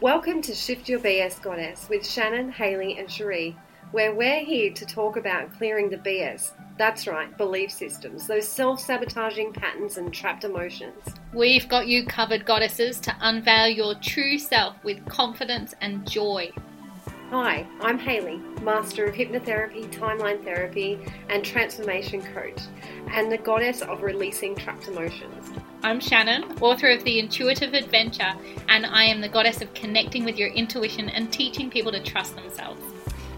Welcome to Shift Your BS Goddess with Shannon, Haley, and Cherie, where we're here to talk about clearing the BS. That's right, belief systems, those self sabotaging patterns and trapped emotions. We've got you covered, goddesses, to unveil your true self with confidence and joy. Hi, I'm Haley, Master of Hypnotherapy, Timeline Therapy, and Transformation Coach, and the Goddess of Releasing Trapped Emotions. I'm Shannon, author of The Intuitive Adventure, and I am the goddess of connecting with your intuition and teaching people to trust themselves.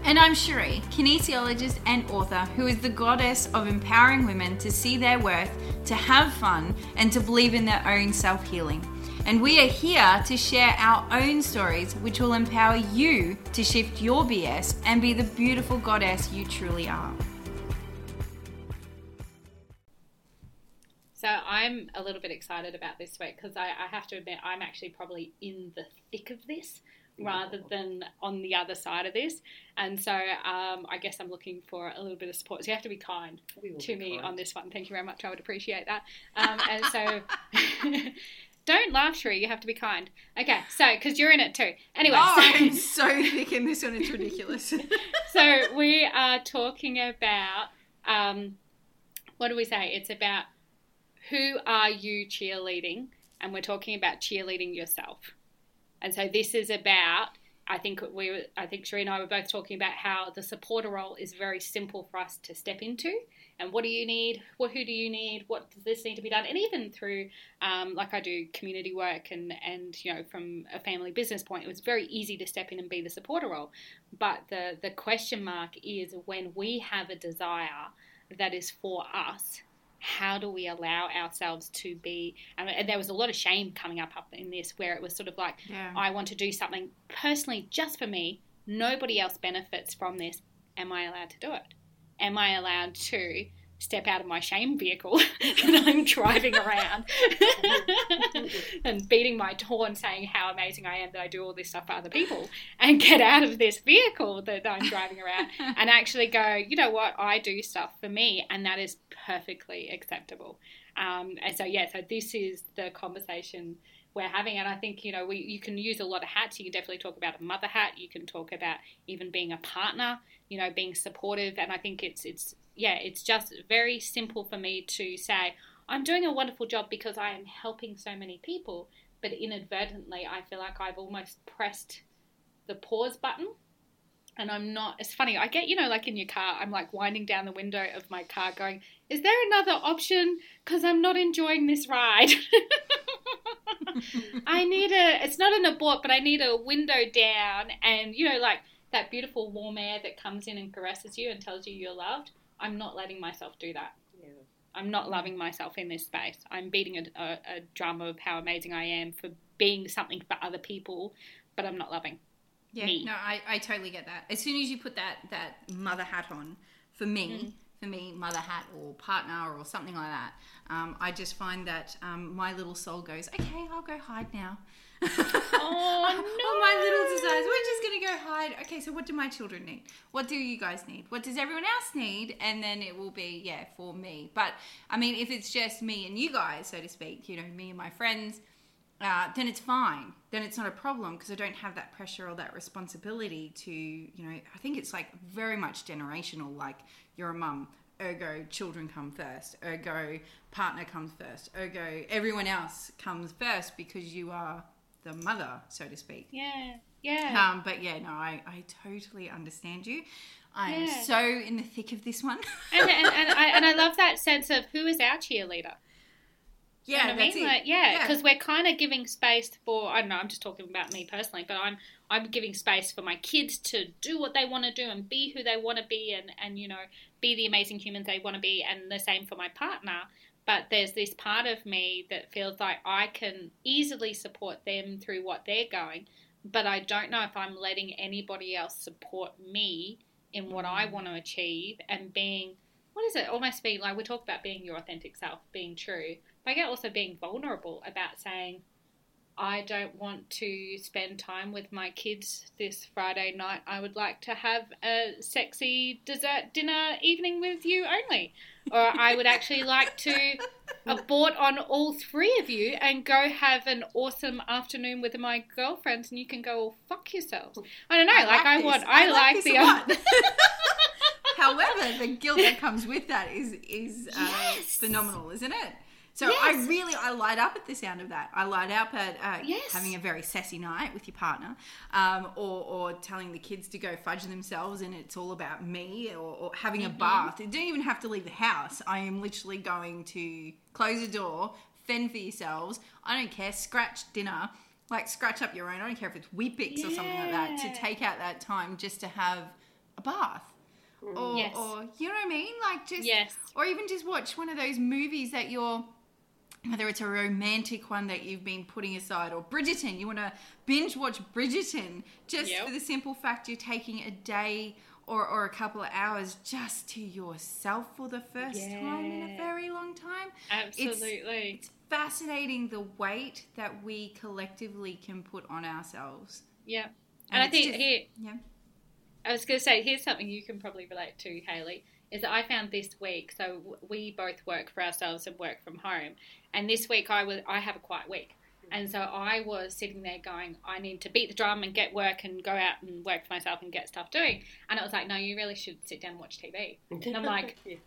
And I'm Cherie, kinesiologist and author, who is the goddess of empowering women to see their worth, to have fun, and to believe in their own self healing. And we are here to share our own stories, which will empower you to shift your BS and be the beautiful goddess you truly are. So I'm a little bit excited about this week because I, I, have to admit I'm actually probably in the thick of this rather than on the other side of this, and so um, I guess I'm looking for a little bit of support. So you have to be kind to be me kind. on this one. Thank you very much. I would appreciate that. Um, and so. Don't laugh, Cherie. You have to be kind. Okay, so because you're in it too. Anyway, oh, so, I'm so thick in this one. It's ridiculous. so we are talking about um, what do we say? It's about who are you cheerleading? And we're talking about cheerleading yourself. And so this is about I think we I think Cherie and I were both talking about how the supporter role is very simple for us to step into. And what do you need? What who do you need? What does this need to be done? And even through um, like I do community work and and you know from a family business point, it was very easy to step in and be the supporter role. But the the question mark is when we have a desire that is for us how do we allow ourselves to be and, there was a lot of shame coming up up in this where it was sort of like yeah. i want to do something personally just for me. Nobody else benefits from this. Am i allowed to do it? Am i allowed to step out of my shame vehicle and I'm driving around and beating my horn saying how amazing I am that I do all this stuff for other people and get out of this vehicle that I'm driving around and actually go, you know what, I do stuff for me and that is perfectly acceptable. Um, and so, yeah, so this is the conversation we're having. And I think, you know, we, you can use a lot of hats. You can definitely talk about a mother hat. You can talk about even being a partner, you know, being supportive. And I think it's, it's, yeah, it's just very simple for me to say, I'm doing a wonderful job because I am helping so many people. But inadvertently, I feel like I've almost pressed the pause button and I'm not. It's funny. I get you know like in your car. I'm like winding down the window of my car, going, "Is there another option? Because I'm not enjoying this ride. I need a. It's not an abort, but I need a window down, and you know like that beautiful warm air that comes in and caresses you and tells you you're loved. I'm not letting myself do that. Yeah. I'm not loving myself in this space. I'm beating a, a, a drum of how amazing I am for being something for other people, but I'm not loving yeah, me. no, I, I totally get that. As soon as you put that that mother hat on, for me, mm. for me, mother hat or partner or something like that, um, I just find that um, my little soul goes, okay, I'll go hide now. Oh no! All my little desires. We're just gonna go hide. Okay, so what do my children need? What do you guys need? What does everyone else need? And then it will be yeah for me. But I mean, if it's just me and you guys, so to speak, you know, me and my friends uh, then it's fine. Then it's not a problem because I don't have that pressure or that responsibility to, you know, I think it's like very much generational. Like you're a mum, ergo children come first, ergo partner comes first, ergo everyone else comes first because you are the mother, so to speak. Yeah, yeah. Um, but yeah, no, I, I totally understand you. I am yeah. so in the thick of this one. and, and, and, I, and I love that sense of who is our cheerleader? Yeah, you know I mean? Like, yeah, because yeah. we're kind of giving space for I don't know. I'm just talking about me personally, but I'm I'm giving space for my kids to do what they want to do and be who they want to be, and and you know be the amazing humans they want to be, and the same for my partner. But there's this part of me that feels like I can easily support them through what they're going, but I don't know if I'm letting anybody else support me in what I mm. want to achieve and being what is it? Almost being like we talk about being your authentic self, being true but I get also being vulnerable about saying, I don't want to spend time with my kids this Friday night. I would like to have a sexy dessert dinner evening with you only. Or I would actually like to abort on all three of you and go have an awesome afternoon with my girlfriends and you can go all fuck yourselves. I don't know, like, I this. want I, like, this the. However, the guilt that comes with that is is uh, Yes. phenomenal, isn't it? So Yes. I really I light up at the sound of that. I light up at uh, Yes. having a very sassy night with your partner, um, or or telling the kids to go fudge themselves and it's all about me, or, or having Mm-hmm. a bath. You don't even have to leave the house. I am literally going to close the door, fend for yourselves. I don't care. Scratch dinner. Like scratch up your own. I don't care if it's Weet-Bix or something like that. To take out that time just to have a bath or, Yes. or you know what I mean? Like just Yes. or even just watch one of those movies that you're whether it's a romantic one that you've been putting aside or Bridgerton, you want to binge watch Bridgerton just Yep. for the simple fact you're taking a day or, or a couple of hours just to yourself for the first time in a very long time. Absolutely. It's fascinating the weight that we collectively can put on ourselves. yeah. And I think just- here Yeah. I was going to say, here's something you can probably relate to, Haley, is that I found this week. So we both work for ourselves and work from home, and this week I was I have a quiet week, hmm. and so I was sitting there going, I need to beat the drum and get work and go out and work for myself and get stuff doing. And it was like, no, you really should sit down and watch TV. And I'm like, Yeah.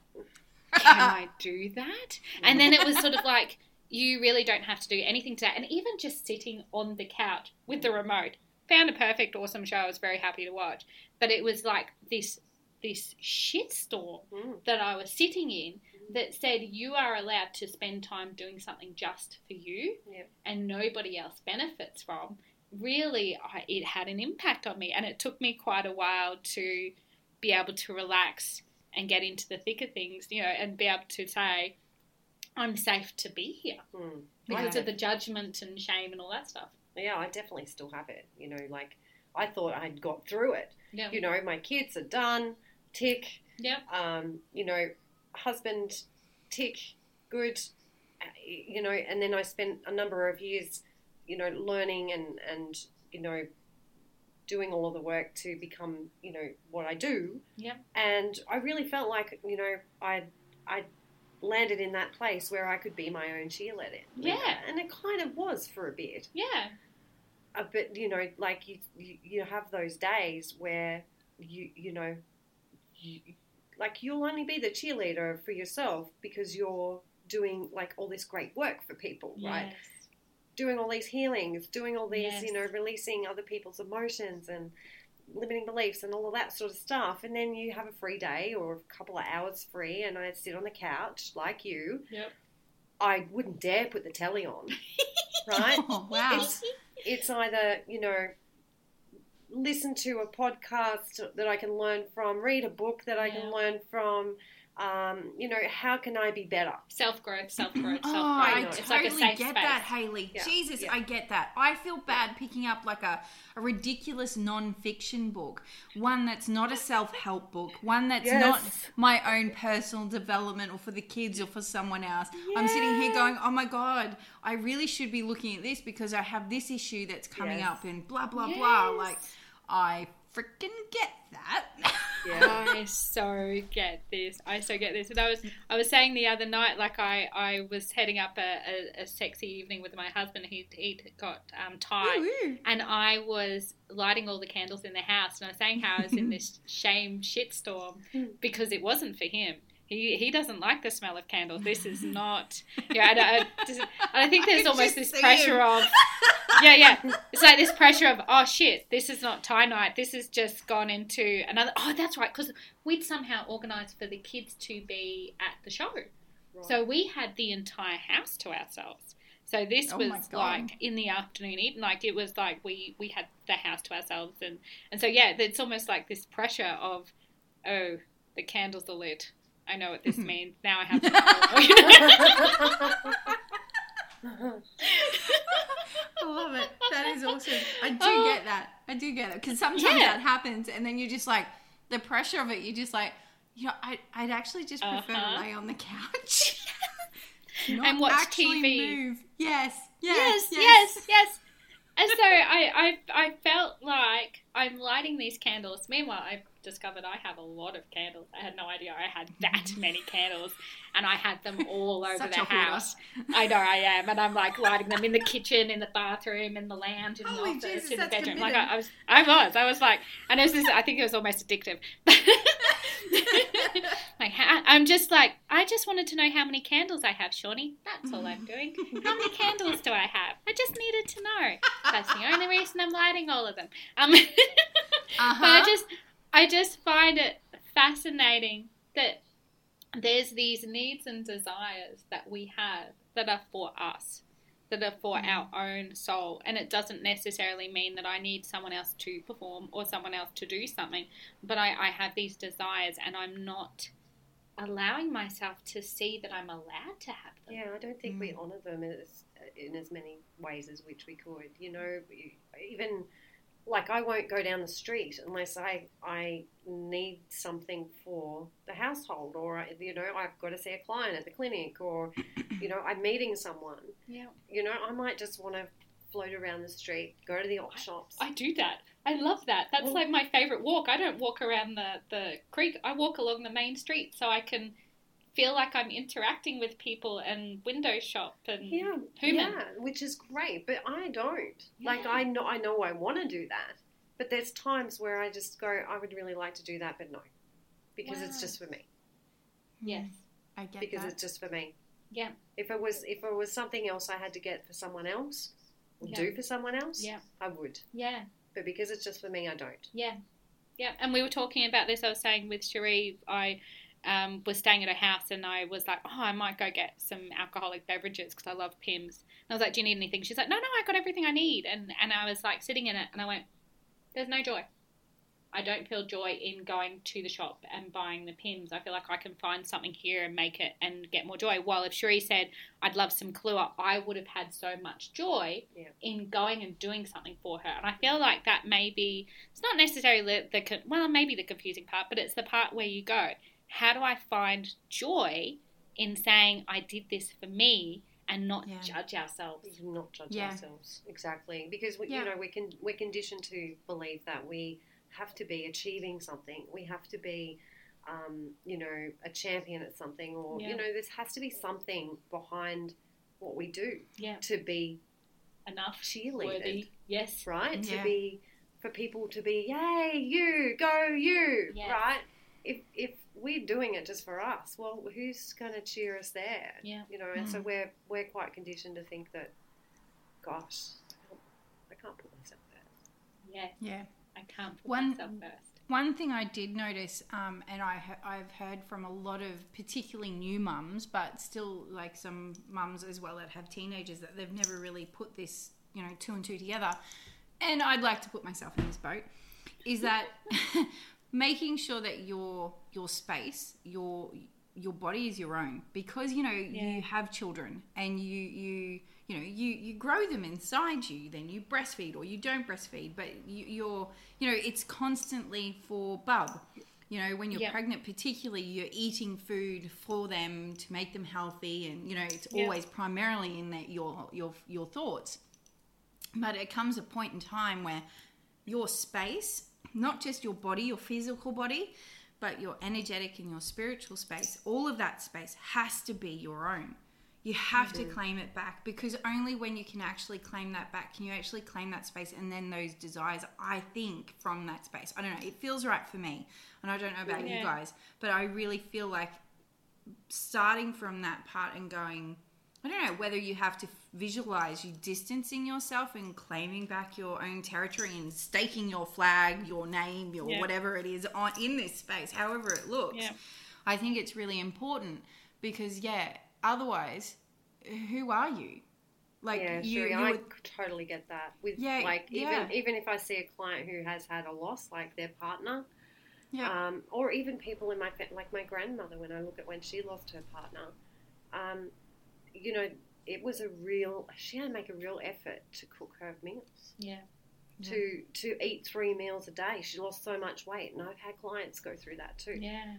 can I do that? And then it was sort of like, you really don't have to do anything today. And even just sitting on the couch with the remote, found a perfect, awesome show I was very happy to watch. But it was like this this shitstorm Mm. that I was sitting in that said you are allowed to spend time doing something just for you Yep. and nobody else benefits from. Really, I, it had an impact on me, and it took me quite a while to be able to relax and get into the thick of things, you know, and be able to say, I'm safe to be here Mm. because of the judgment and shame and all that stuff. Yeah, I definitely still have it. You know, like I thought I'd got through it. Yeah. You know, my kids are done, tick. Yep. Um, you know, husband, tick, good. Uh, You know, and then I spent a number of years, you know, learning and and you know, doing all of the work to become, you know, what I do. Yeah. And I really felt like, you know, I I landed in that place where I could be my own cheerleader. Yeah. And it kind of was for a bit Yeah. uh, but you know, like you, you, you have those days where you, you know, like you'll only be the cheerleader for yourself because you're doing like all this great work for people, right? Doing all these healings, doing all these, Yes. you know, releasing other people's emotions and limiting beliefs and all of that sort of stuff. And then you have a free day or a couple of hours free, and I sit on the couch like you. Yep. I wouldn't dare put the telly on, right? Oh, wow. It's it's either you know listen to a podcast that I can learn from, read a book that I Yeah. can learn from. Um, you know, how can I be better? Self growth, self growth, self growth. Oh. I. It's totally like a safe get space. that, Haley. Yeah, Jesus, yeah. I get that. I feel bad picking up like a, a ridiculous non-fiction book, one that's not a self-help book, one that's not my own personal development or for the kids or for someone else. I'm sitting here going, "Oh my god, I really should be looking at this because I have this issue that's coming Yes. up and blah blah blah." Like, I freaking get that. Yeah. I so get this. I so get this. And I was I was saying the other night, like I, I was heading up a, a, a sexy evening with my husband. He he got um, Thai, Woo-woo. and I was lighting all the candles in the house. And I was saying how I was in this shame shitstorm because it wasn't for him. He he doesn't like the smell of candles. This is not. Yeah, I, I, I think there's can almost this pressure him. of yeah, yeah. It's like this pressure of, oh shit, this is not Thai night. This has just gone into another. Oh, that's right, because we'd somehow organised for the kids to be at the show. So we had the entire house to ourselves. So this Oh was like in the afternoon evening, like it was like we we had the house to ourselves, and and so yeah, it's almost like this pressure of, oh, the candles are lit. I know what this means. Now I have to. I love it. That is awesome. I do Oh. get that. I do get it because sometimes Yeah. that happens, and then you just like the pressure of it. You just like, you know, I, I'd actually just prefer Uh-huh. to lay on the couch. And watch TV. Move. Yes. Yes, Yes. yes, yes. And so I, I, I felt like I'm lighting these candles. Meanwhile, I discovered I have a lot of candles. I had no idea I had that many candles, and I had them all over the house. I know I am, and I'm like lighting them in the kitchen, in the bathroom, in the lounge, in Holy the office, Jesus, in the bedroom. Like. I, I was, I was, I was like, and it was this. I think it was almost addictive. like I'm just like, I just wanted to know how many candles I have, Shawnee. That's all I'm doing. How many candles do I have? I just needed to know. That's the only reason I'm lighting all of them. Um, but I Uh-huh. just, I just find it fascinating that there's these needs and desires that we have that are for us, that are for Mm. our own soul, and it doesn't necessarily mean that I need someone else to perform or someone else to do something, but I, I have these desires, and I'm not allowing myself to see that I'm allowed to have them. Yeah, I don't think Mm. we honour them as, in as many ways as which we could. You know, even like I won't go down the street unless I I need something for the household, or you know I've got to see a client at the clinic, or you know I'm meeting someone. Yeah. You know, I might just want to float around the street, go to the op shops. I do that. I love that. That's Well- like my favorite walk. I don't walk around the, the creek. I walk along the main street so I can feel like I'm interacting with people and window shop and Yeah, human. yeah, which is great, but I don't. Like I know, I know, I want to do that, but there's times where I just go, I would really like to do that, but no, because it's just for me. Hmm. Yes. I get Because that. it's just for me. Yeah. If it was, if it was something else I had to get for someone else, or Yeah. do for someone else, Yeah. I would. Yeah. But because it's just for me, I don't. Yeah. Yeah. And we were talking about this. I was saying with Cherie, I um, was staying at a house and I was like, oh, I might go get some alcoholic beverages because I love Pimm's. And I was like, do you need anything? She's like, no, no, I got everything I need. And, and I was like sitting in it and I went, there's no joy. I don't feel joy in going to the shop and buying the Pimm's. I feel like I can find something here and make it and get more joy. While if Cherie said, I'd love some Kahlua, I would have had so much joy Yeah. in going and doing something for her. And I feel like that may be, it's not necessarily the, the well, maybe the confusing part, but it's the part where you go, how do I find joy in saying I did this for me and not Yeah. judge ourselves? Not judge Yeah. ourselves exactly because we, Yeah. you know we can we're conditioned to believe that we have to be achieving something. We have to be, um, you know, a champion at something, or Yeah. you know, there has to be something behind what we do Yeah. to be Enough. cheerleaded, Worthy. Yes. right? Yeah. To be for people to be, yay, you go, you, Yes. right? If if we're doing it just for us, well, who's going to cheer us there? Yeah. you know, and so Mm. we're we're quite conditioned to think that, gosh, I can't, I can't put myself first. Yeah. yeah. I can't put One- myself first. One thing I did notice, um, and I ha- I've heard from a lot of particularly new mums, but still like some mums as well that have teenagers that they've never really put this, you know, two and two together. And I'd like to put myself in this boat. Is that making sure that your your space, your your body is your own because you know Yeah. you have children and you you you know you you grow them inside you then you breastfeed or you don't breastfeed but you, you're you know it's constantly for bub you know when you're Yeah. pregnant particularly you're eating food for them to make them healthy and you know it's Yeah. always primarily in that your your your thoughts but it comes a point in time where your space not just your body your physical body but your energetic and your spiritual space. All of that space has to be your own. You have to mm-hmm. claim it back because only when you can actually claim that back can you actually claim that space and then those desires i think from that space. I don't know. It feels right for me and i don't know about Yeah. you guys but i really feel like starting from that part and going I don't know whether you have to visualize you distancing yourself and claiming back your own territory and staking your flag, your name, your Yeah. whatever it is on in this space, however it looks. Yeah. I think it's really important because yeah, otherwise, who are you? Like yeah, you, sure. you I would- totally get that. With Yeah, like yeah. even even if I see a client who has had a loss, like their partner, yeah, um, or even people in my fa- like my grandmother when I look at when she lost her partner, um, you know, it was a real. She had to make a real effort to cook her meals. Yeah. To to eat three meals a day. She lost so much weight, and I've had clients go through that too Yeah.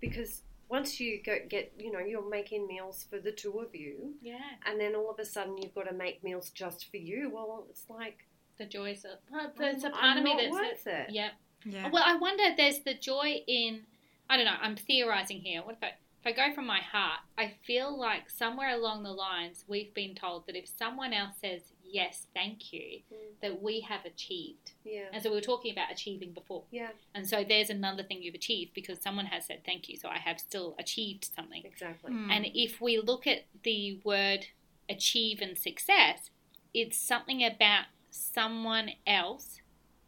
because once you go get, you know, you're making meals for the two of you, Yeah. and then all of a sudden you've got to make meals just for you. Well, it's like The joys of. Uh, well, there's a I'm part of me not that worth says. it. Yeah. Yeah. Well, I wonder. There's the joy in. I don't know. I'm theorizing here. What if I, if I go from my heart? I feel like somewhere along the lines we've been told that if someone else says yes, thank you, Mm. that we have achieved. Yeah, And so we were talking about achieving before. yeah, And so there's another thing you've achieved because someone has said thank you. So I have still achieved something. exactly. Mm. And if we look at the word achieve and success, it's something about someone else,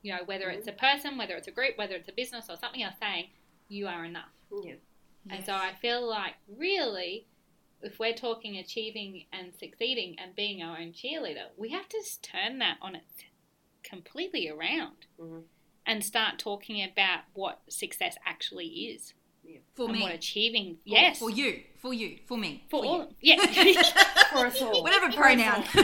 you know, whether it's a person, whether it's a group, whether it's a business or something else saying, you are enough. Yeah, And so I feel like really, if we're talking achieving and succeeding and being our own cheerleader, we have to just turn that on its completely around Mhm. and start talking about what success actually is for and me. what achieving. Or Yes, For you. For you. For me. for you. all. Yeah. for us all. Whatever pronoun.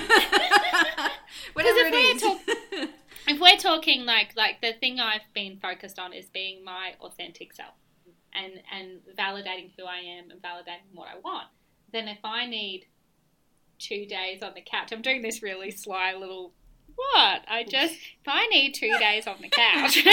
Whatever if it we're talk- if we're talking like like the thing I've been focused on is being my authentic self and and validating who I am and validating what I want, then if I need two days on the couch, I'm doing this really sly little what? I just if I need two days on the couch.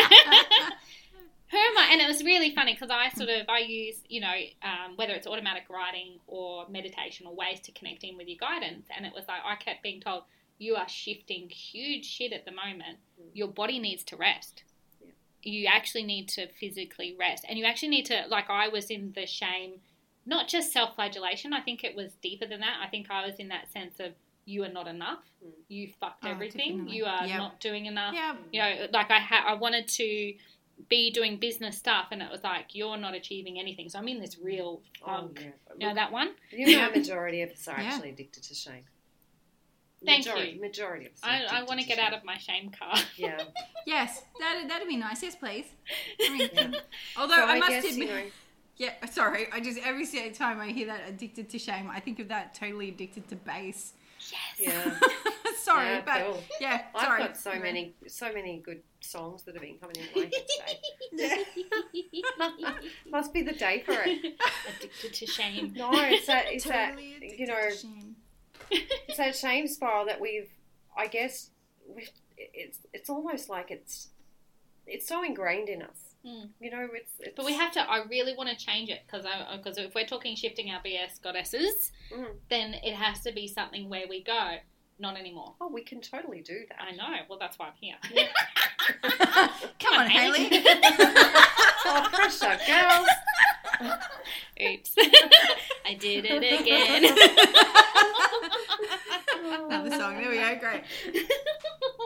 Who am I? And it was really funny because I sort of I use you know um, whether it's automatic writing or meditation or ways to connect in with your guidance, and it was like I kept being told you are shifting huge shit at the moment. Your body needs to rest. Yeah. You actually need to physically rest, and you actually need to like I was in the shame, not just self-flagellation. I think it was deeper than that. I think I was in that sense of you are not enough. Mm. You fucked Oh, everything. definitely. You are Yep. not doing enough yeah. you know, like I had, I wanted to be doing business stuff, and it was like you're not achieving anything. So I'm in this real Oh, funk. yeah. You know that one? You know, a majority of us are Yeah. actually addicted to shame. Thank majority, you. Majority of us. I, I want to to get shame. out of my shame car. Yeah. Yes. That that'd be nice. Yes, please. I mean, yeah. although So I, I must guess, admit, you know, yeah. Sorry, I just every single time I hear that addicted to shame, I think of that totally addicted to bass. Yes. Yeah. sorry, Yeah, but cool. yeah. I've Sorry. got so many, so many good songs that have been coming in my head today. Must be the day for it. Addicted to shame. No, it's that, it's Totally that, you know, to shame. It's that shame spiral that we've, I guess, we've, it's, it's almost like it's, it's so ingrained in us. Mm. You know, it's, it's But we have to. I really want to change it because because if we're talking shifting our BS goddesses, Mm. then it has to be something where we go. Not anymore. Oh, we can totally do that. I know. Well, that's why I'm here. Come on, Haley. oh, pressure, girls. Oops. I did it again. Another song. There we go. Great.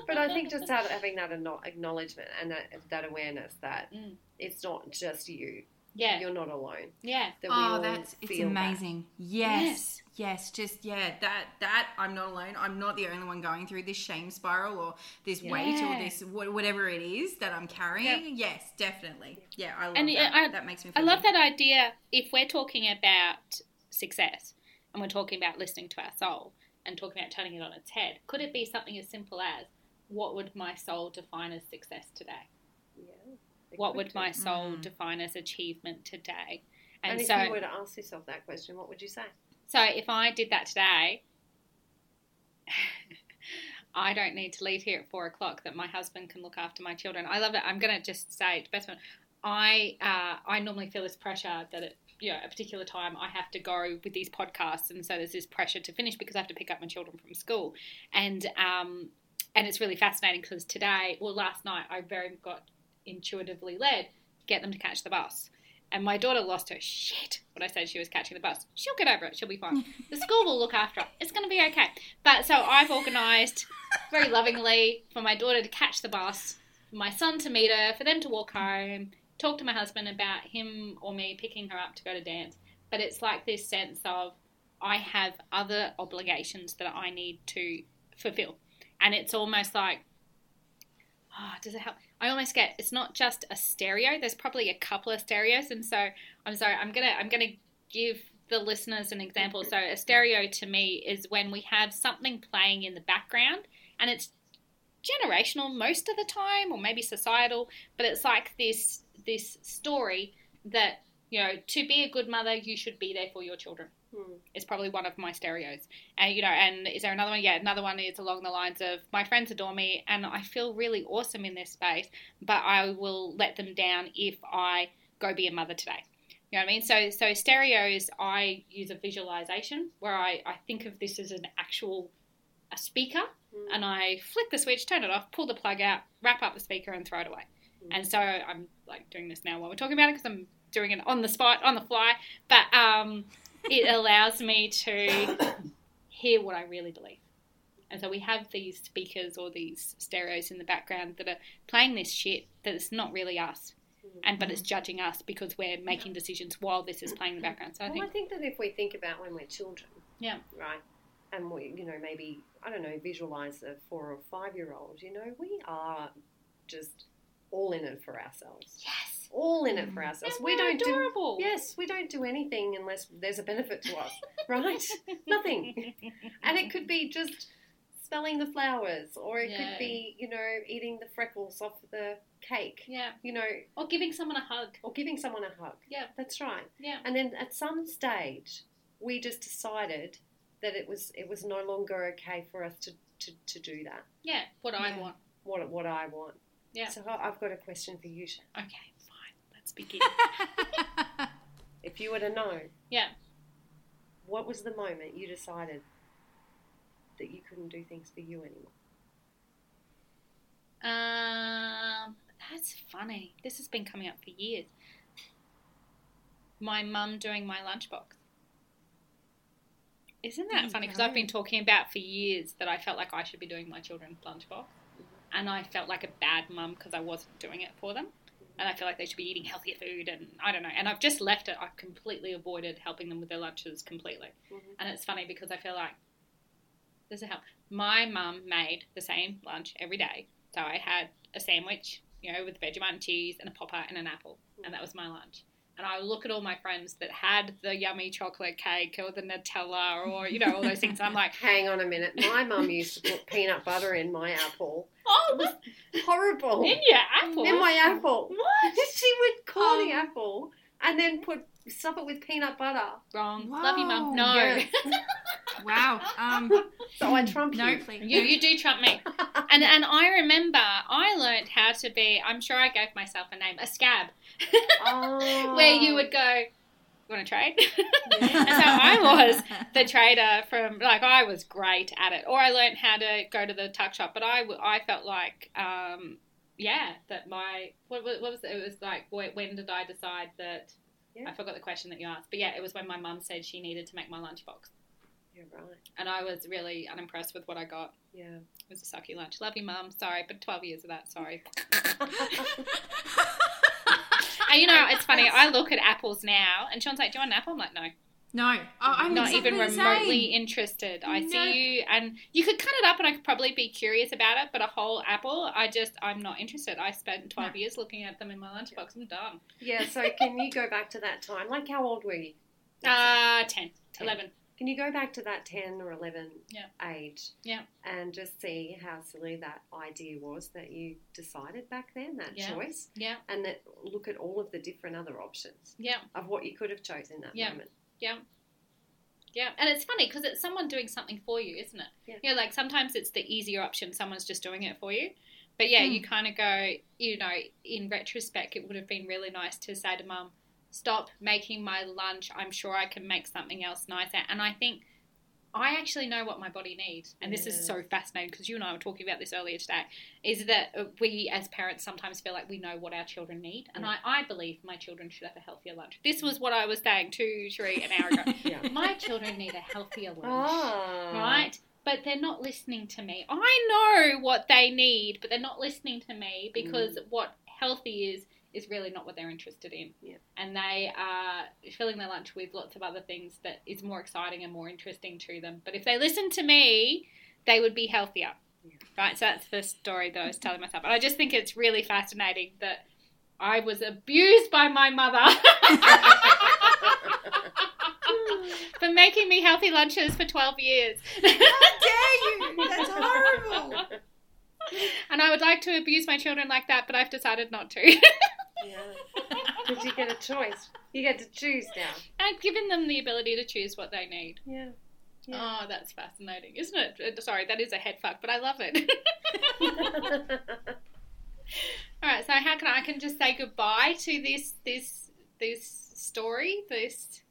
But I think just having that ano- acknowledgement and that, that awareness that Mm. it's not just you. Yeah. You're not alone. Yeah. That we Oh, all that's it's feel that. amazing. Yes. yes, Just yeah, that that I'm not alone. I'm not the only one going through this shame spiral or this weight or this wha- whatever it is that I'm carrying. Yes, definitely. Yeah, I love And that. Uh, I- that makes me. Feel I love good. that idea. If we're talking about success and we're talking about listening to our soul and talking about turning it on its head, could it be something as simple as what would my soul define as success today? What would my soul Mm. define as achievement today? And, And, if so, you were to ask yourself that question, what would you say? so if I did that today, I don't need to leave here at four o'clock. That my husband can look after my children. I love it. I'm going to just say it best one. I uh, I normally feel this pressure that at you know, a particular time I have to go with these podcasts, and so there's this pressure to finish because I have to pick up my children from school, and um, and it's really fascinating because today, well, last night I very got intuitively led get them to catch the bus. And my daughter lost her shit when I said she was catching the bus. She'll get over it. She'll be fine. The school will look after her. It's going to be okay. But so I've organised very lovingly for my daughter to catch the bus, for my son to meet her, for them to walk home, talk to my husband about him or me picking her up to go to dance. But it's like this sense of I have other obligations that I need to fulfill. And it's almost like, oh, does it help? I almost get it's not just a stereo. There's probably a couple of stereos, and so I'm sorry. I'm gonna I'm gonna give the listeners an example. So a stereo to me is when we have something playing in the background, and it's generational most of the time, or maybe societal, but it's like this this story that You know, to be a good mother, you should be there for your children. Is probably one of my stereos. And you know, and is there another one? Yeah, another one is along the lines of my friends adore me, and I feel really awesome in this space, but I will let them down if I go be a mother today. You know what I mean? So, so stereos, I use a visualization where I, I think of this as an actual a speaker, Mm. and I flick the switch, turn it off, pull the plug out, wrap up the speaker, and throw it away. Mm. And so I'm like doing this now while we're talking about it because I'm doing it on the spot, on the fly. But um, it allows me to hear what I really believe. And so we have these speakers or these stereos in the background that are playing this shit that it's not really us, and but it's mm-hmm. judging us because we're making decisions while this is playing in the background. So I Well, I think, think that if we think about when we're children, Yeah. right, and we, you know, maybe I don't know, visualize a four or five year old, you know, we are just all in it for ourselves, yes, all in it for and ourselves. we don't do adorable. yes, we don't do anything unless there's a benefit to us, right? Nothing, and it could be just smelling the flowers, or it Yeah. could be, you know, eating the freckles off the cake, yeah, you know, or giving someone a hug. or giving someone a hug. Yeah. that's right. Yeah. And then at some stage, we just decided that it was it was no longer okay for us to, to, to do that. Yeah, what I Yeah. want. What what I want. Yeah. So I- I've got a question for you. Shan. Okay, Let's begin. If you were to know, Yeah. what was the moment you decided that you couldn't do things for you anymore? Um, that's funny. This has been coming up for years. My mum doing my lunchbox. Isn't that funny? Because. I've been talking about for years that I felt like I should be doing my children's lunchbox, and I felt like a bad mum because I wasn't doing it for them, and I feel like they should be eating healthier food, and I don't know. And I've just left it. I've completely avoided helping them with their lunches completely, Mhm. and it's funny because I feel like there's a help. My mum made the same lunch every day, so I had a sandwich, you know, with Vegemite and cheese and a popper and an apple, and that was my lunch. And I look at all my friends that had the yummy chocolate cake or the Nutella or you know all those things. I'm like, Hang on a minute. My mum used to put peanut butter in my apple. oh, what? Horrible. in your apple? In my apple. What? she would core the Um, apple and then put stuff it with peanut butter. Wrong. Love you, mum. No. Yes. wow. Um, So I trump no, you. please. You you do trump me. And and I remember I learned how to be. I'm sure I gave myself a name, a scab, Oh. where you would go. You want to trade? and so I was the trader from like I was great at it, or I learned how to go to the tuck shop. But I I felt like um, yeah that my what, what what was it? It was like when did I decide that? Yeah. I forgot the question that you asked, but yeah, it was when my mum said she needed to make my lunchbox, You're right. and I was really unimpressed with what I got. Yeah. It was a sucky lunch. Love you, mum. Sorry, but twelve years of that. Sorry. And you know, it's funny. I look at apples now, and Sean's like, "Do you want an apple?" I'm like, "No." no, oh, I'm not exactly even remotely same. interested. I No. see you, and you could cut it up, and I could probably be curious about it. But a whole apple, I just, I'm not interested. I spent twelve No. years looking at them in my lunchbox. I'm done. yeah. So can you go back to that time? Like how old were you? Uh, 10, 10. 11. Can you go back to that 10 or 11 Yeah. age? Yeah. And just see how silly that idea was that you decided back then, that Yeah. choice? Yeah. And that look at all of the different other options Yeah, of what you could have chosen that Yeah. moment. yeah. Yeah, and it's funny because it's someone doing something for you, isn't it? Yeah. You know, like sometimes it's the easier option. Someone's just doing it for you. But yeah, you hmm. kind of go, you know, in retrospect, it would have been really nice to say to mum, stop making my lunch. I'm sure I can make something else nicer. And I think I actually know what my body needs. And this is so fascinating because you and I were talking about this earlier today. Is that uh, we as parents sometimes feel like we know what our children need. And I, I believe my children should have a healthier lunch. This was what I was saying to Cherie an hour ago. Yeah. my children need a healthier lunch Ah. right? But they're not listening to me. I know what they need, but they're not listening to me because what healthy is is really not what they're interested in. Yeah. And they are filling their lunch with lots of other things that is more exciting and more interesting to them. But if they listen to me, they would be healthier. Yeah. Right? So that's the story that I was telling myself. And I just think it's really fascinating that I was abused by my mother. for making me healthy lunches for 12 years. How dare you? That's horrible. and I would like to abuse my children like that, but I've decided not to. Yeah. Because you get a choice. You get to choose now. I've given them the ability to choose what they need. Yeah. Oh, that's fascinating, isn't it? Uh, Sorry, that is a head fuck, but I love it. All right, so how can I, I can just say goodbye to this this this story? This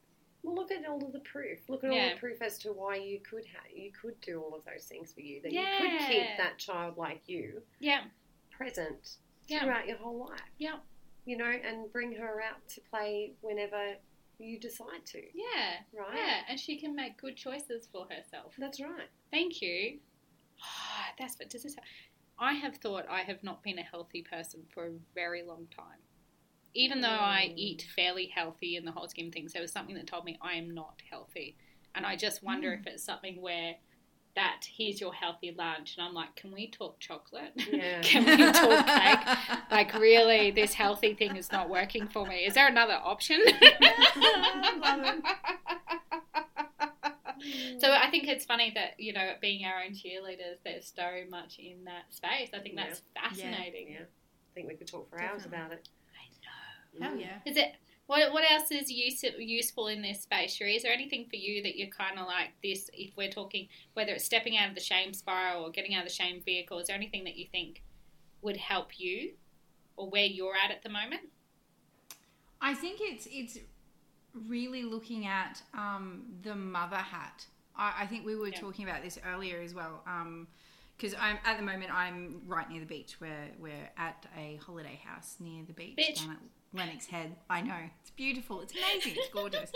well, look at all of the proof. Look at all the proof as to why you could ha- you could do all of those things for you. That Yeah. you could keep that child like you yeah present Yeah. throughout your whole life. Yeah. You know, and bring her out to play whenever you decide to. yeah Right. yeah, and she can make good choices for herself. That's right. Thank you. That's what does this. I have thought I have not been a healthy person for a very long time. Even though I Mm. eat fairly healthy in the whole scheme of things, there was something that told me I am not healthy, and I just wonder if it's something where that here's your healthy lunch, and I'm like, can we talk chocolate? Yeah. can we talk cake? Like, really, this healthy thing is not working for me. Is there another option? So I think it's funny that you know, being our own cheerleaders, there's so much in that space. I think that's fascinating. Yeah. I think we could talk for hours about it. I know. Mm. Hell yeah. Is it what? What else is use, useful in this space, Cherie? Is there anything for you that you're kind of like this? If we're talking whether it's stepping out of the shame spiral or getting out of the shame vehicle, is there anything that you think would help you, or where you're at at the moment? I think it's it's really looking at um, the mother hat. I, I think we were Yeah. talking about this earlier as well. Because I'm at the moment I'm right near the beach. We're we're at a holiday house near the beach down at Lennox Head. I know it's beautiful. It's amazing. It's gorgeous.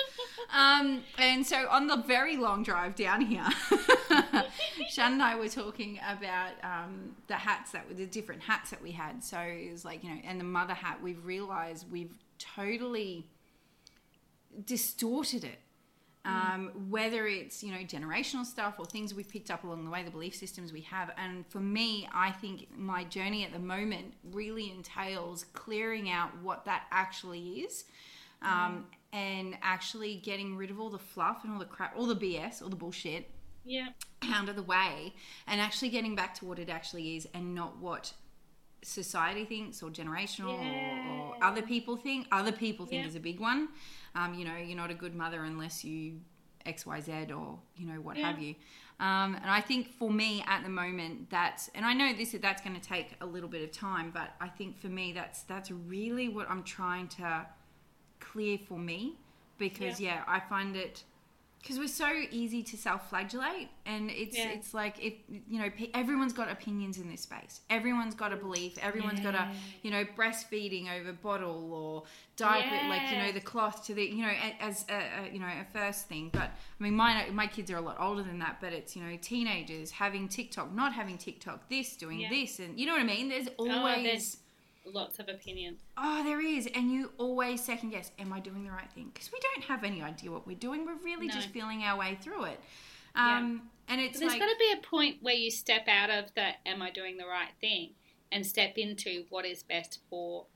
um, and so on the very long drive down here, Shan and I were talking about um, the hats that were the different hats that we had. So it was like you know, and the mother hat. We've realised we've totally distorted it. Um, whether it's you know generational stuff or things we've picked up along the way, the belief systems we have, and for me, I think my journey at the moment really entails clearing out what that actually is, um, and actually getting rid of all the fluff and all the crap, all the BS, all the bullshit, Yeah. out of the way and actually getting back to what it actually is and not what society thinks or generational or, or other people think. Other people think Yeah. is a big one. Um, you know, you're not a good mother unless you X, Y, Z or, you know, what Yeah. have you. Um, and I think for me at the moment, that's, and I know this that's going to take a little bit of time, but I think for me, that's, that's really what I'm trying to clear for me because yeah, I find it because we're so easy to self-flagellate and it's Yeah. it's like if you know everyone's got opinions in this space. Everyone's got a belief. Everyone's got a you know breastfeeding over bottle or diaper like you know the cloth to the you know as a, a you know a first thing. But i mean my my kids are a lot older than that but it's you know teenagers having tiktok not having tiktok this doing Yeah. this and you know what i mean? There's Oh, always there's lots of opinions. Oh, there is, and you always second guess: Am I doing the right thing? Because we don't have any idea what we're doing. We're really No. just feeling our way through it. Um, And it's But there's like, got to be a point where you step out of the "Am I doing the right thing?" and step into what is best for.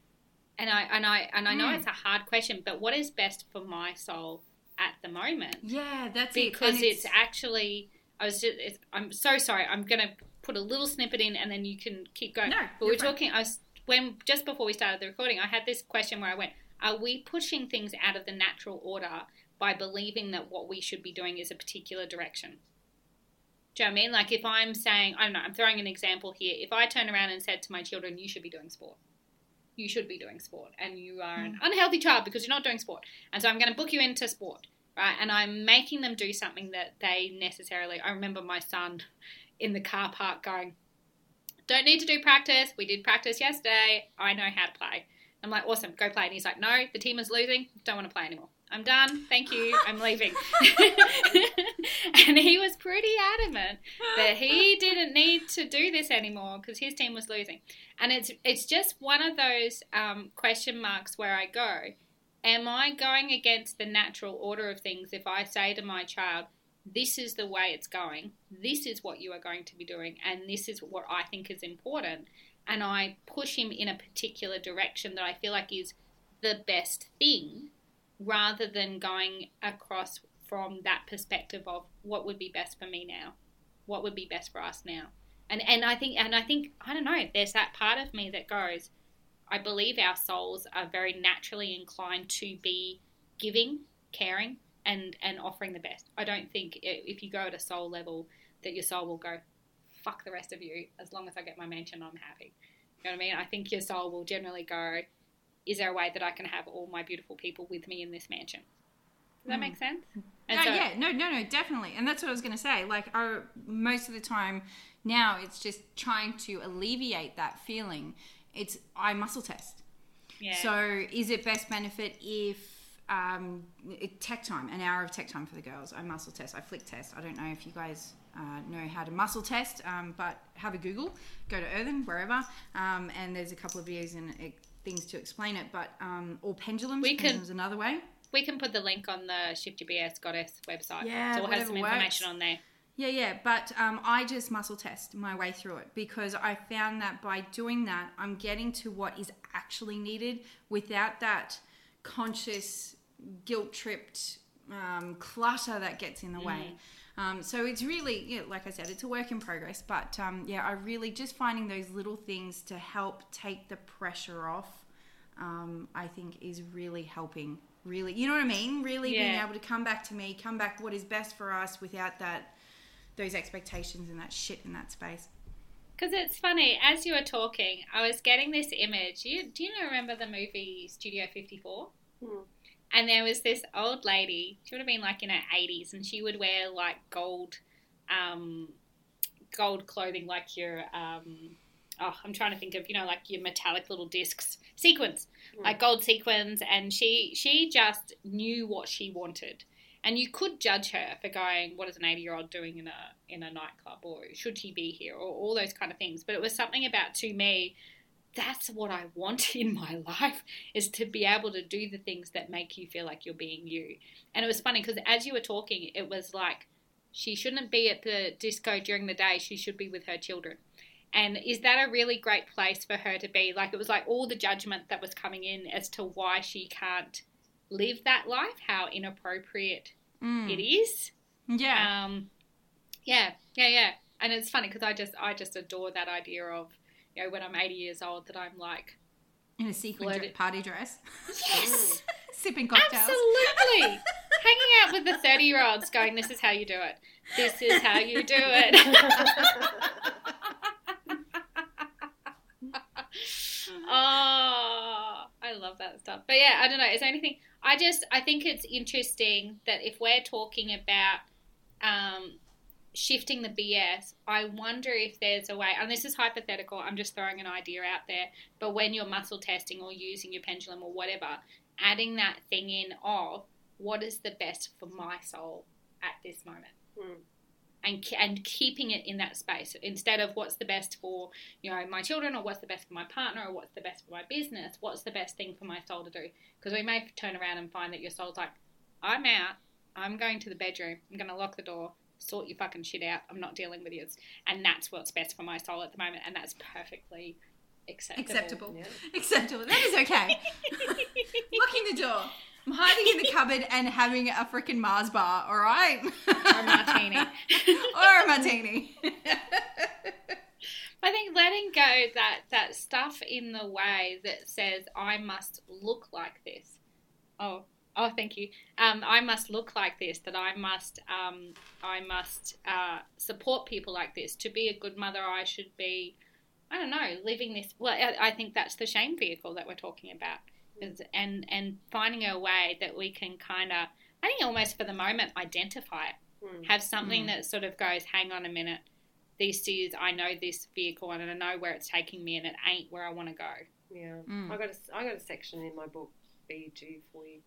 And I and I and I know Mm. it's a hard question, but what is best for my soul at the moment? yeah, that's Because it. And it's, actually, I was just. It's, I'm so sorry. I'm gonna put a little snippet in, and then you can keep going. No, but we're fine. talking. I was when just before we started the recording, I had this question where I went, "Are we pushing things out of the natural order by believing that what we should be doing is a particular direction?" Do you know what I mean? Like if I'm saying, I don't know, I'm throwing an example here. If I turn around and said to my children, "You should be doing sport," you should be doing sport, and you are an mm. unhealthy child because you're not doing sport, and so I'm going to book you into sport, right? And I'm making them do something that they necessarily. I remember my son in the car park going, "Don't need to do practice. We did practice yesterday. I know how to play." I'm like, "Awesome, go play." And he's like, "No, the team is losing. Don't want to play anymore. I'm done. Thank you. I'm leaving." and he was pretty adamant that he didn't need to do this anymore because his team was losing. And it's it's just one of those um, question marks where I go, am I going against the natural order of things if I say to my child, this is the way it's going, this is what you are going to be doing, and this is what I think is important, and I push him in a particular direction that I feel like is the best thing, rather than going across from that perspective of what would be best for me now, what would be best for us now. And, and I think and I think I don't know. There's that part of me that goes, I believe our souls are very naturally inclined to be giving, caring, and and offering the best. I don't think if you go at a soul level that your soul will go, fuck the rest of you. As long as I get my mansion, I'm happy. You know what I mean? I think your soul will generally go, is there a way that I can have all my beautiful people with me in this mansion? Does that Mm. make sense? And Uh, so- yeah, no, no, no, definitely, and that's what I was going to say. Like, our, most of the time now, it's just trying to alleviate that feeling. It's I muscle test. yeah. So, is it best benefit if um, it, tech time, an hour of tech time for the girls? I muscle test, I flick test. I don't know if you guys uh, know how to muscle test, um, but have a Google, go to Earthen, wherever, um, and there's a couple of videos and uh, things to explain it. But um, or pendulums, We can- another way. we can put the link on the Shift Your BS Goddess website. Yeah, so we'll have some information works. on there. Yeah, yeah, but um, I just muscle test my way through it because I found that by doing that, I'm getting to what is actually needed without that conscious, guilt tripped um, clutter that gets in the way. Um, so it's really, yeah, like I said, it's a work in progress. But um, yeah, I really just finding those little things to help take the pressure off. Um, I think is really helping. Really, you know what I mean? Really being able to come back to me, come back what is best for us without that those expectations and that shit in that space. Because it's funny, as you were talking, I was getting this image. You, do you remember the movie Studio 54? Hmm. And there was this old lady, she would have been like in her 80s, and she would wear like gold, um, gold clothing, like your, um, oh, I'm trying to think of, you know, like your metallic little discs, sequins, Hmm. like gold sequins, and she she just knew what she wanted. And you could judge her for going, "What is an eighty-year-old doing in a in a nightclub?" or "Should she be here?" or all those kind of things. But it was something about to me. That's what I want in my life is to be able to do the things that make you feel like you're being you. And it was funny because as you were talking, it was like she shouldn't be at the disco during the day. She should be with her children. And is that a really great place for her to be? Like it was like all the judgment that was coming in as to why she can't live that life, how inappropriate Mm. it is. Yeah. Um, yeah, yeah, yeah. And it's funny because I just I just adore that idea of you know when I'm 80 years old that I'm like in a sequin Loaded- party dress. yes, Sipping cocktails. absolutely. Hanging out with the 30 year olds, going, "This is how you do it. This is how you do it." oh, I love that stuff. But yeah, I don't know. Is there anything? I just I think it's interesting that if we're talking about um, shifting the BS, I wonder if there's a way. And this is hypothetical. I'm just throwing an idea out there. But when you're muscle testing or using your pendulum or whatever, adding that thing in of what is the best for my soul at this moment Hmm. and and keeping it in that space instead of what's the best for you know my children or what's the best for my partner or what's the best for my business what's the best thing for my soul to do because we may turn around and find that your soul's like i'm out i'm going to the bedroom i'm going to lock the door sort your fucking shit out i'm not dealing with you and that's what's best for my soul at the moment and that's perfectly acceptable Acceptable. Yeah. Acceptable. That is okay. Locking the door. I'm hiding in the cupboard and having a freaking Mars bar, all right? Or a martini. or a martini. I think letting go that that stuff in the way that says I must look like this. Oh, oh, thank you. Um, I must look like this. That I must, um, I must uh, support people like this. To be a good mother, I should be. I don't know, living this. Well, I, I think that's the shame vehicle that we're talking about, is, and and finding a way that we can kind of. I think almost for the moment identify it Hmm. have something Mm. that sort of goes, hang on a minute, this is, I know this vehicle and I know where it's taking me and it ain't where I want to go. Yeah. Mm. I got a I got a section in my book BG for you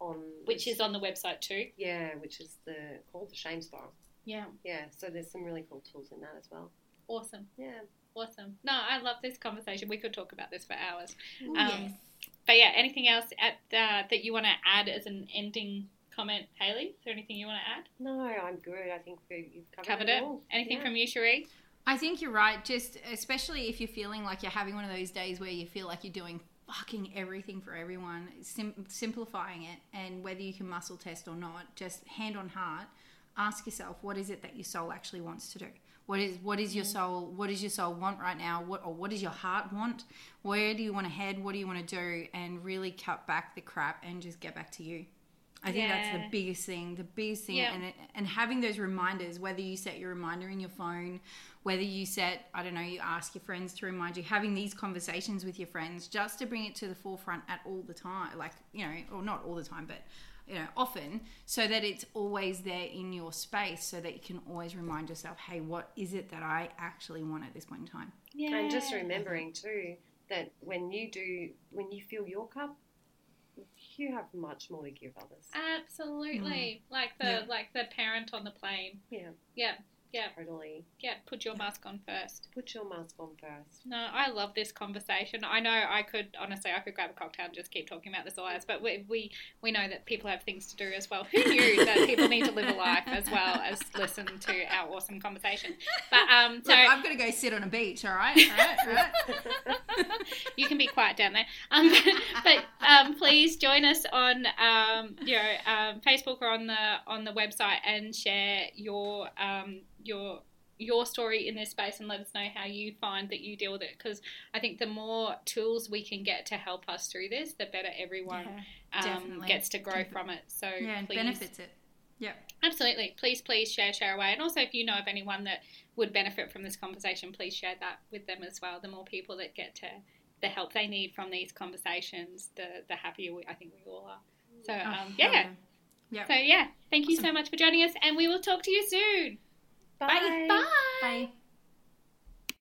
on Which is on the website too. yeah, which is the called the shame spiral. Yeah. Yeah, so there's some really cool tools in that as well. Awesome. Yeah. Awesome. No, I love this conversation. We could talk about this for hours. Ooh, Um, yes. But yeah, anything else at, uh, that you want to add as an ending comment, Haley? Is there anything you want to add? No, I'm good. I think we- you've covered, Covered it. it? all. Anything Yeah. from you, Cherie? I think you're right. Just especially if you're feeling like you're having one of those days where you feel like you're doing fucking everything for everyone, sim- simplifying it, and whether you can muscle test or not, just hand on heart, ask yourself what is it that your soul actually wants to do. What is what is your mm. soul? What does your soul want right now? What or what does your heart want? Where do you want to head? What do you want to do? And really cut back the crap and just get back to you. I think that's the biggest thing. The biggest thing, Yeah. and it, and having those reminders, whether you set your reminder in your phone, whether you set, I don't know, you ask your friends to remind you, having these conversations with your friends just to bring it to the forefront at all the time, like you know, or not all the time, but you know, often, so that it's always there in your space, so that you can always remind yourself, hey, what is it that I actually want at this point in time? Yeah. And just remembering too that when you do, when you fill your cup, you have much more to give others. Absolutely. Mm. Like the Yeah. like the parent on the plane. Yeah, Yeah. Yeah. totally. Yeah. Put your mask on first. Put your mask on first. No, I love this conversation. I know I could honestly, I could grab a cocktail and just keep talking about this all hours. But we, we we know that people have things to do as well. Who knew that people need to live a life as well as listen to our awesome conversation? But um, so Look, I've got to go sit on a beach. All right, all right, all right. you can be quiet down there. Um, but um, please join us on um, you know um, Facebook or on the on the website and share your um, your your story in this space and let us know how you find that you deal with it because I think the more tools we can get to help us through this, the better everyone um, gets to grow from it. So yeah, and please, benefits it. Yeah, absolutely, please, please share, share away, and also if you know of anyone that would benefit from this conversation, please share that with them as well. The more people that get to the help they need from these conversations, the the happier we, I think we all are. So Oh, um, yeah, yeah. so yeah, thank you so much for joining us, and we will talk to you soon. Bye. Bye. Bye.